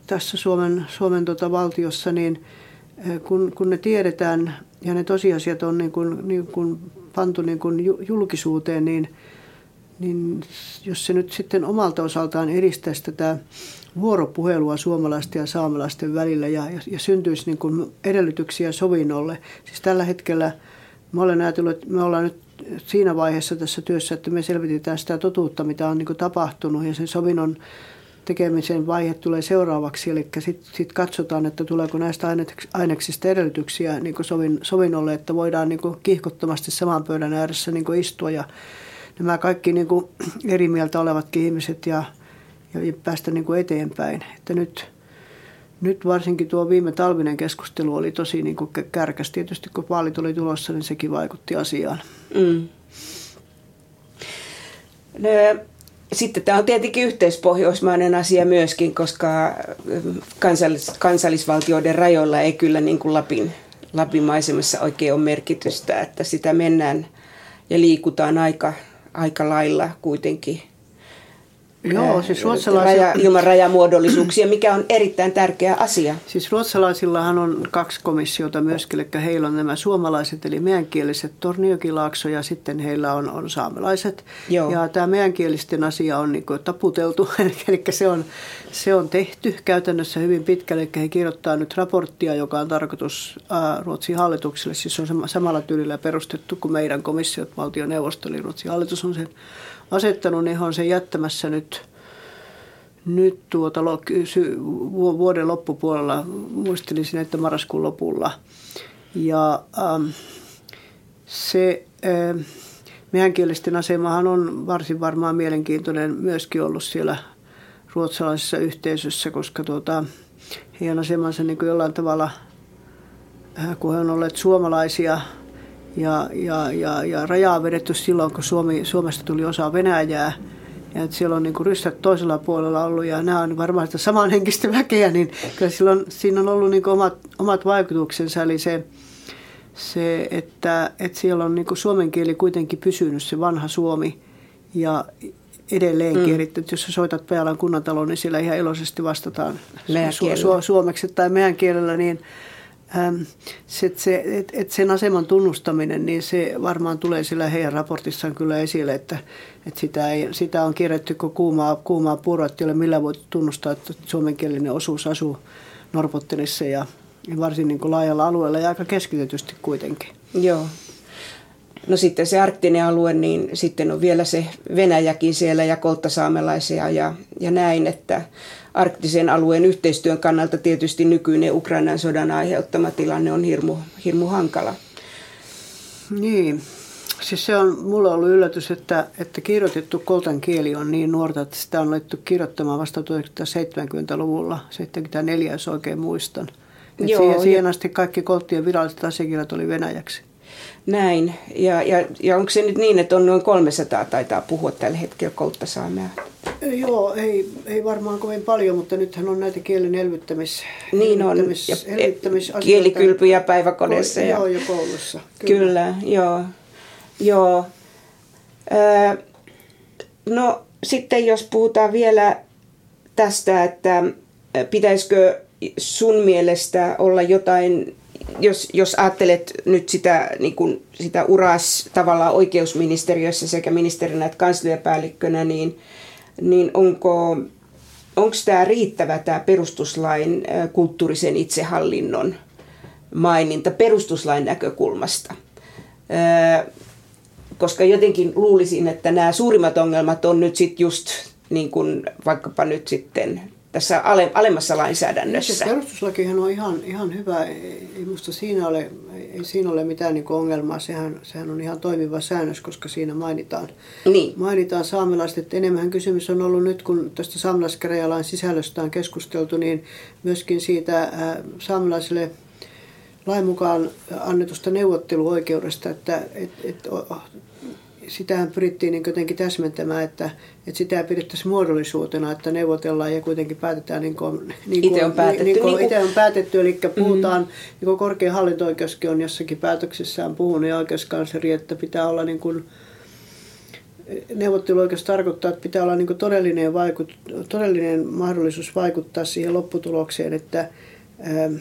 tässä Suomen, Suomen tota valtiossa, niin kun, kun ne tiedetään ja ne tosiasiat on niin kuin, niin kuin pantu niin kuin julkisuuteen, niin, niin jos se nyt sitten omalta osaltaan edistäisi tätä vuoropuhelua suomalaisten ja saamelaisten välillä ja, ja, ja syntyisi niin kuin edellytyksiä sovinnolle. Siis tällä hetkellä mä olen ajatellut, että me ollaan nyt siinä vaiheessa tässä työssä, että me selvitetään sitä totuutta, mitä on niin kuin tapahtunut ja sen sovinnon tekemisen vaihe tulee seuraavaksi. Eli sitten sit katsotaan, että tuleeko näistä aineksista edellytyksiä niin kuin sovin, sovinnolle, että voidaan niin kuin kiihkottomasti saman pöydän ääressä niin kuin istua ja nämä kaikki niin kuin eri mieltä olevatkin ihmiset ja ja päästä niin kuin eteenpäin. Että nyt, nyt varsinkin tuo viime talvinen keskustelu oli tosi niin kuin kärkäs. Tietysti kun vaalit oli tulossa, niin sekin vaikutti asiaan. Mm. Ne, sitten tämä on tietenkin yhteispohjoismainen asia myöskin, koska kansallis, kansallisvaltioiden rajoilla ei kyllä niin kuin Lapin, Lapin maisemassa oikein ole merkitystä, että sitä mennään ja liikutaan aika, aika lailla kuitenkin Joo, siis ruotsalaisilla... raja, ilman rajamuodollisuuksia, mikä on erittäin tärkeä asia. Siis ruotsalaisillahan on kaksi komissiota myöskin, eli heillä on nämä suomalaiset eli meänkieliset Torniokilaakso ja sitten heillä on, on saamelaiset. Joo. Ja tämä meänkielisten asia on niin kuin taputeltu, eli se on, se on tehty käytännössä hyvin pitkälle, eli he kirjoittaa nyt raporttia, joka on tarkoitus Ruotsin hallitukselle, siis se on samalla tyylillä perustettu kuin meidän komissiot, valtioneuvosto, eli Ruotsin hallitus on sen asettanut, niin on se jättämässä nyt, nyt tuota, vuoden loppupuolella, muistelisin, että marraskuun lopulla. Ja ähm, se äh, meänkielisten asemahan on varsin varmaan mielenkiintoinen myöskin ollut siellä ruotsalaisessa yhteisössä, koska tuota, heidän asemansa niin kuin jollain tavalla, äh, kun he on olleet suomalaisia – ja, ja, ja, ja rajaa vedetty silloin, kun Suomi, Suomesta tuli osa Venäjää. Ja että siellä on niin rystät toisella puolella ollut ja nämä on varmaan sitä samanhenkistä väkeä, niin kyllä silloin, siinä on ollut niin omat, omat vaikutuksensa. Eli se, se että, että siellä on niin suomen kieli kuitenkin pysynyt, se vanha suomi. Ja edelleenkin, mm. että jos sä soitat Pealan kunnantaloon, niin siellä ihan iloisesti vastataan su- su- suomeksi tai meidän kielellä, niin – Ähm, se, se, et, et sen aseman tunnustaminen, niin se varmaan tulee sillä heidän raportissaan kyllä esille, että, että sitä, ei, sitä on kirjattu kuin kuumaa, kuumaa puuroa, että ei ole millään voi tunnustaa, että suomenkielinen osuus asuu Norpottenissa ja varsin niin kuin laajalla alueella ja aika keskitetysti kuitenkin. Joo. No sitten se arktinen alue, niin sitten on vielä se Venäjäkin siellä ja kolttasaamelaisia ja, ja näin, että arktisen alueen yhteistyön kannalta tietysti nykyinen Ukrainan sodan aiheuttama tilanne on hirmu, hirmu hankala. Niin, siis se on mulla ollut yllätys, että, että kirjoitettu koltan kieli on niin nuorta, että sitä on alettu kirjoittamaan vasta 1970-luvulla, 74 jos oikein muistan. Joo, siihen, siihen asti kaikki kolttien viralliset asiakirjat oli venäjäksi. Näin. Ja, ja, ja onko se nyt niin, että on noin 300 taitaa puhua tällä hetkellä kolttasaamea? Joo, ei, ei varmaan kovin paljon, mutta nythän on näitä kielen elvyttämis, niin elvyttämis, on. Ja elvyttämis kielikylpyjä päiväkodeissa. Ja, joo, ja koulussa. Kyllä, kyllä joo. joo. Öö, no sitten jos puhutaan vielä tästä, että pitäisikö sun mielestä olla jotain jos, jos ajattelet nyt sitä, niin kuin, sitä uras tavallaan oikeusministeriössä sekä ministerinä että kansliapäällikkönä, niin, niin onko, onko tämä riittävä tämä perustuslain kulttuurisen itsehallinnon maininta perustuslain näkökulmasta? Koska jotenkin luulisin, että nämä suurimmat ongelmat on nyt sitten just niin kuin vaikkapa nyt sitten tässä ale, alemmassa lainsäädännössä. Se perustuslakihan on ihan, ihan hyvä. Ei minusta siinä ole, ei siinä ole mitään niin ongelmaa. Sehän, sehän on ihan toimiva säännös, koska siinä mainitaan, niin. mainitaan saamelaiset. Että enemmän kysymys on ollut nyt, kun tästä saamelaiskäräjälain sisällöstä on keskusteltu, niin myöskin siitä äh, saamelaisille lain mukaan annetusta neuvotteluoikeudesta, että et, et, sitähän pyrittiin niin jotenkin täsmentämään, että, että sitä pidettäisiin muodollisuutena, että neuvotellaan ja kuitenkin päätetään niin kuin, niin kuin, itse on päätetty. Niin kuin, niin kuin, on päätetty, eli puhutaan, mm. niin kuin korkein hallinto-oikeuskin on jossakin päätöksessään puhunut ja oikeuskansleri, että pitää olla niin kuin, neuvotteluoikeus tarkoittaa, että pitää olla niin todellinen, vaikut, todellinen mahdollisuus vaikuttaa siihen lopputulokseen, että ähm,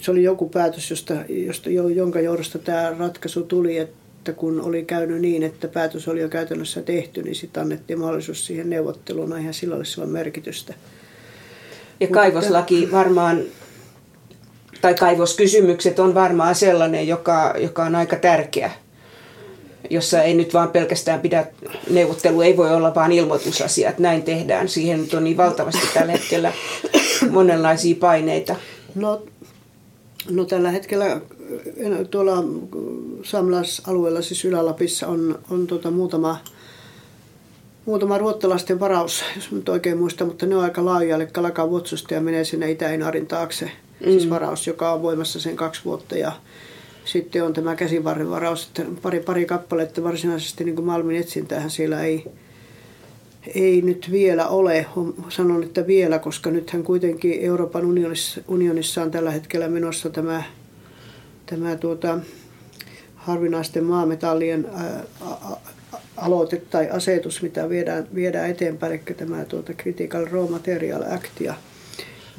se oli joku päätös, josta, josta, jonka johdosta tämä ratkaisu tuli, että että kun oli käynyt niin, että päätös oli jo käytännössä tehty, niin sitten annettiin mahdollisuus siihen neuvotteluun. No ihan sillä olisi merkitystä. Ja kaivoslaki varmaan, tai kaivoskysymykset on varmaan sellainen, joka, joka on aika tärkeä jossa ei nyt vaan pelkästään pidä, neuvottelu ei voi olla vaan ilmoitusasia, että näin tehdään. Siihen nyt on niin valtavasti tällä hetkellä monenlaisia paineita. No, no tällä hetkellä tuolla saamelaisalueella, siis Ylä-Lapissa, on, on tuota muutama, muutama ruottalaisten varaus, jos nyt oikein muistan, mutta ne on aika laaja, eli Kalakan Vuotsusta ja menee sinne Itä-Inarin taakse. Mm. Siis varaus, joka on voimassa sen kaksi vuotta ja sitten on tämä käsivarren varaus, että pari, pari kappaletta varsinaisesti niin kuin Malmin etsintähän siellä ei, ei nyt vielä ole, sanon, että vielä, koska nythän kuitenkin Euroopan unionissa, unionissa on tällä hetkellä menossa tämä, tämä tuota, harvinaisten maametallien ää, aloite tai asetus, mitä viedään, viedään eteenpäin, eli tämä tuota Critical Raw Material Act. Ja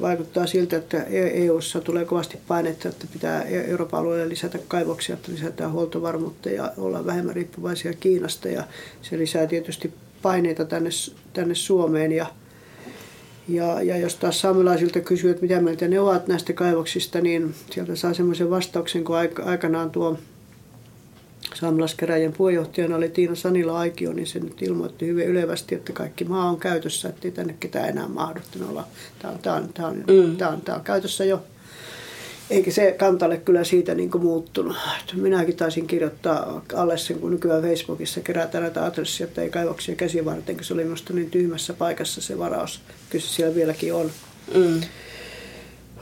vaikuttaa siltä, että EU:ssa tulee kovasti painetta, että pitää e- Euroopan alueelle lisätä kaivoksia, että lisätään huoltovarmuutta ja olla vähemmän riippuvaisia Kiinasta. Ja se lisää tietysti paineita tänne, tänne Suomeen. Ja, ja, ja jos taas saamelaisilta kysyy, että mitä mieltä ne ovat näistä kaivoksista, niin sieltä saa semmoisen vastauksen, kun aikanaan tuo saamelaiskäräjien puheenjohtajana oli Tiina Sanila Aikio, niin se nyt ilmoitti hyvin ylevästi, että kaikki maa on käytössä, ettei tänne ketään enää mahdu. Olla. Tämä on, tämä on, tämä on, mm. tämä on, tämä on käytössä jo. Eikä se kantalle kyllä siitä niin kuin muuttunut. Minäkin taisin kirjoittaa alle sen, kun nykyään Facebookissa kerätään näitä adressia, että ei kaivoksia käsi varten, kun se oli minusta niin tyhmässä paikassa se varaus. Kyllä se siellä vieläkin on. Mm.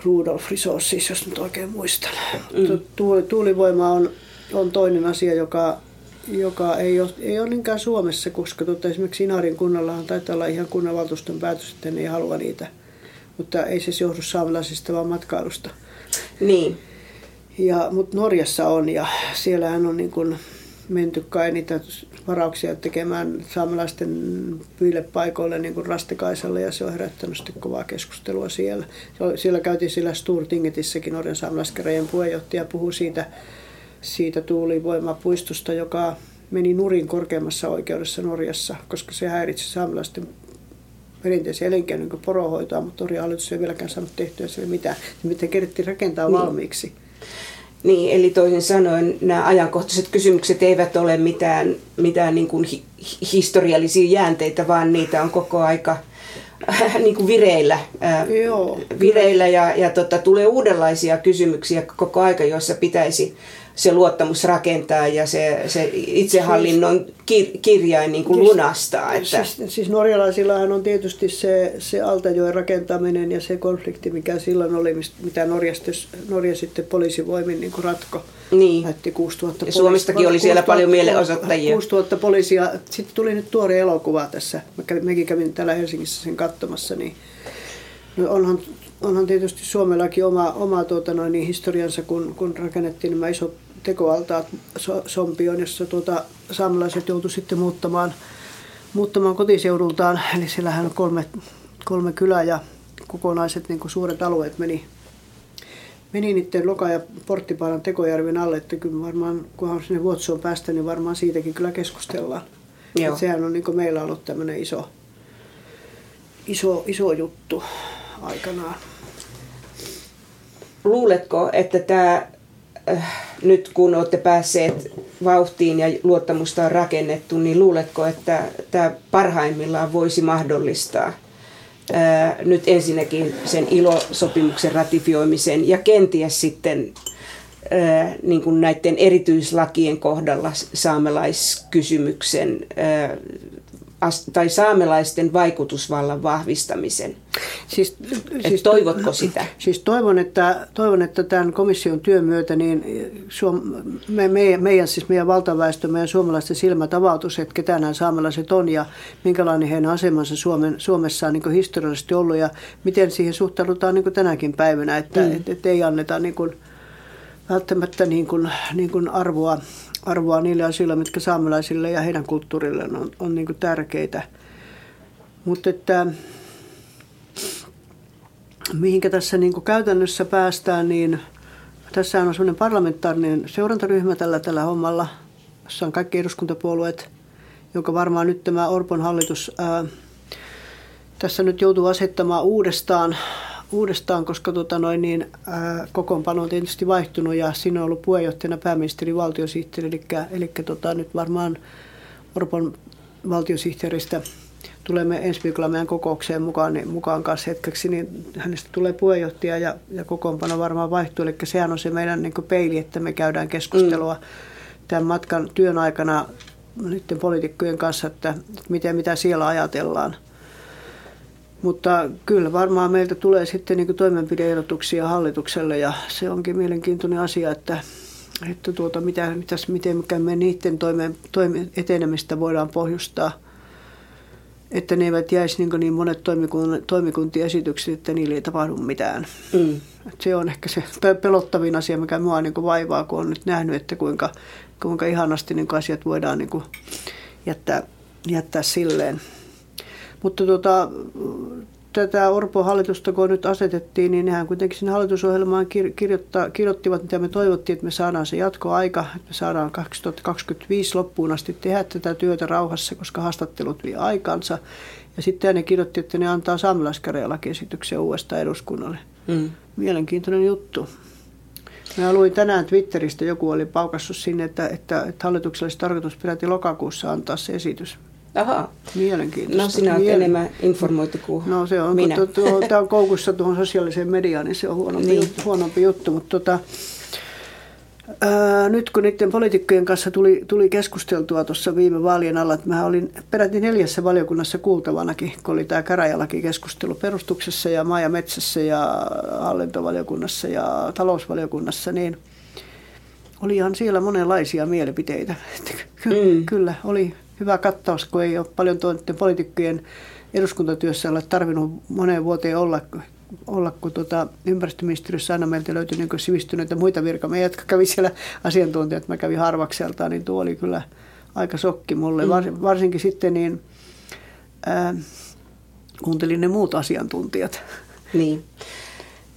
Rudolf Resources, jos nyt oikein muistan. Mm. Tuulivoima on on toinen asia, joka, joka ei ole, ei ole niinkään Suomessa, koska tuota, esimerkiksi Inarin kunnallahan taitaa olla ihan kunnanvaltuuston päätös, että ne ei halua niitä. Mutta ei se johdu saamelaisista, vaan matkailusta. Niin. Ja, mutta Norjassa on ja siellähän on niin kuin menty kai niitä varauksia tekemään saamelaisten pyylepaikoille niin kuin Rastekaiselle ja se on herättänyt sitten kovaa keskustelua siellä. Siellä käytiin sillä Sturtingetissäkin Norjan saamelaiskäräjien puheenjohtaja puhuu siitä, siitä tuulivoimapuistosta, joka meni nurin korkeammassa oikeudessa Norjassa, koska se häiritsi saamelaisten perinteisiä elinkeinon niin porohoitoa, mutta Norjan hallitus ei vieläkään saanut tehtyä sille mitään. Miten kerittiin rakentaa niin. valmiiksi. Niin, eli toisin sanoen nämä ajankohtaiset kysymykset eivät ole mitään, mitään niin kuin hi- historiallisia jäänteitä, vaan niitä on koko aika äh, niin kuin vireillä, äh, Joo, vireillä ja, ja tota, tulee uudenlaisia kysymyksiä koko aika, joissa pitäisi se luottamus rakentaa ja se, se itsehallinnon kir, kirjain niin kuin siis- lunastaa. Että... Siis, siis norjalaisillahan on tietysti se, se Altajoen rakentaminen ja se konflikti, mikä silloin oli, mitä Norja sitten, Norja sitten poliisivoimin niin kuin ratko. Niin. 6000 ja Suomestakin oli siellä 6000, paljon mielenosoittajia. 6000 poliisia. Sitten tuli nyt tuore elokuva tässä. Mekin kävin täällä Helsingissä sen katsomassa, niin no onhan onhan tietysti Suomellakin oma, oma tuota noin, historiansa, kun, kun rakennettiin nämä isot tekoaltaat Sompion, jossa tuota, saamelaiset joutu sitten muuttamaan, muuttamaan kotiseudultaan. Eli siellähän on kolme, kolme kylää ja kokonaiset niin suuret alueet meni, meni niiden Loka- ja Porttipaaran tekojärven alle, että kyllä varmaan, kunhan sinne Vuotsoon päästä, niin varmaan siitäkin kyllä keskustellaan. Joo. sehän on niin meillä ollut tämmöinen iso, iso, iso juttu aikanaan. Luuletko, että tämä nyt kun olette päässeet vauhtiin ja luottamusta on rakennettu, niin luuletko, että tämä parhaimmillaan voisi mahdollistaa ää, nyt ensinnäkin sen ilosopimuksen ratifioimisen ja kenties sitten ää, niin kuin näiden erityislakien kohdalla saamelaiskysymyksen tai saamelaisten vaikutusvallan vahvistamisen. Siis, siis, toivotko sitä? Siis toivon, että, toivon, että tämän komission työn myötä niin Suom, me, me, meidän, siis meidän valtaväestö, meidän suomalaisten silmät avautus, että ketä nämä saamelaiset on ja minkälainen heidän asemansa Suomen, Suomessa on niin historiallisesti ollut ja miten siihen suhtaudutaan niin tänäkin päivänä, että mm. et, et ei anneta niin kuin, välttämättä niin kuin, niin kuin arvoa arvoa niille asioille, mitkä saamelaisille ja heidän kulttuurille on, on niin tärkeitä. Mutta että mihinkä tässä niin käytännössä päästään, niin tässä on sellainen parlamentaarinen seurantaryhmä tällä, tällä hommalla, jossa on kaikki eduskuntapuolueet, joka varmaan nyt tämä Orpon hallitus ää, tässä nyt joutuu asettamaan uudestaan uudestaan, koska tota noin, niin, ää, kokoonpano on tietysti vaihtunut ja siinä on ollut puheenjohtajana pääministeri valtiosihteeri, eli, eli tota, nyt varmaan Orpon valtiosihteeristä tulemme ensi viikolla meidän kokoukseen mukaan, niin, mukaan kanssa hetkeksi, niin hänestä tulee puheenjohtaja ja, ja kokoonpano varmaan vaihtuu. Eli sehän on se meidän niin peili, että me käydään keskustelua mm. tämän matkan työn aikana niiden poliitikkojen kanssa, että, että miten, mitä siellä ajatellaan. Mutta kyllä varmaan meiltä tulee sitten niin toimenpideehdotuksia hallitukselle ja se onkin mielenkiintoinen asia, että, että tuota, mitä, mitäs, miten me niiden toimen, toimen etenemistä voidaan pohjustaa. että ne eivät jäisi niin, niin monet toimikuntien esitykset, että niille ei tapahdu mitään. Mm. Se on ehkä se pelottavin asia, mikä minua niin vaivaa, kun on nyt nähnyt, että kuinka, kuinka ihanasti niin asiat voidaan niin jättää, jättää silleen. Mutta tota, tätä Orpo-hallitusta kun nyt asetettiin, niin nehän kuitenkin sinne hallitusohjelmaan kirjoittivat, mitä me toivottiin, että me saadaan se jatkoaika, että me saadaan 2025 loppuun asti tehdä tätä työtä rauhassa, koska haastattelut vie aikansa. Ja sitten ne kirjoitti, että ne antaa saamelaiskäräjälakiesityksen uudestaan eduskunnalle. Mm. Mielenkiintoinen juttu. Mä luin tänään Twitteristä, joku oli paukassut sinne, että, että, että hallituksella olisi tarkoitus peräti lokakuussa antaa se esitys. Aha. Mielenkiintoista. No sinä olet Mielen... enemmän informoitu kuin No se on, minä. kun tämä on koukussa tuohon sosiaaliseen mediaan, niin se on huonompi, niin. juttu, huonompi juttu. Mutta tota, ää, nyt kun niiden poliitikkojen kanssa tuli, tuli keskusteltua tuossa viime vaalien alla, että mä olin peräti neljässä valiokunnassa kuultavanakin, kun oli tämä käräjälaki keskustelu perustuksessa ja maa- ja metsässä ja hallintovaliokunnassa ja talousvaliokunnassa, niin oli ihan siellä monenlaisia mielipiteitä. Mm. Kyllä, oli hyvä kattaus, kun ei ole paljon tuonne poliitikkojen eduskuntatyössä ole tarvinnut moneen vuoteen olla, olla kun tuota, ympäristöministeriössä aina meiltä löytyi niin sivistyneitä muita virkamiehiä, jotka kävi siellä asiantuntijat. Mä kävin harvakselta, niin tuo oli kyllä aika sokki mulle. Mm. varsinkin sitten niin, ää, kuuntelin ne muut asiantuntijat. Niin.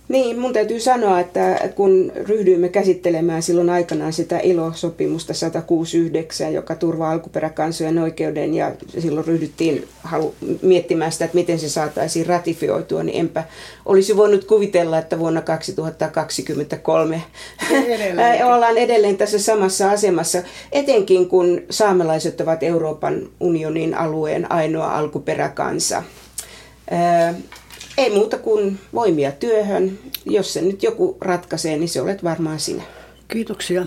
Niin, mun täytyy sanoa, että kun ryhdyimme käsittelemään silloin aikanaan sitä ILO-sopimusta 169, joka turvaa alkuperäkansojen oikeuden, ja silloin ryhdyttiin halu- miettimään sitä, että miten se saataisiin ratifioitua, niin enpä olisi voinut kuvitella, että vuonna 2023 ollaan edelleen tässä samassa asemassa, etenkin kun saamelaiset ovat Euroopan unionin alueen ainoa alkuperäkansa. Ei muuta kuin voimia työhön. Jos se nyt joku ratkaisee, niin se olet varmaan sinä. Kiitoksia.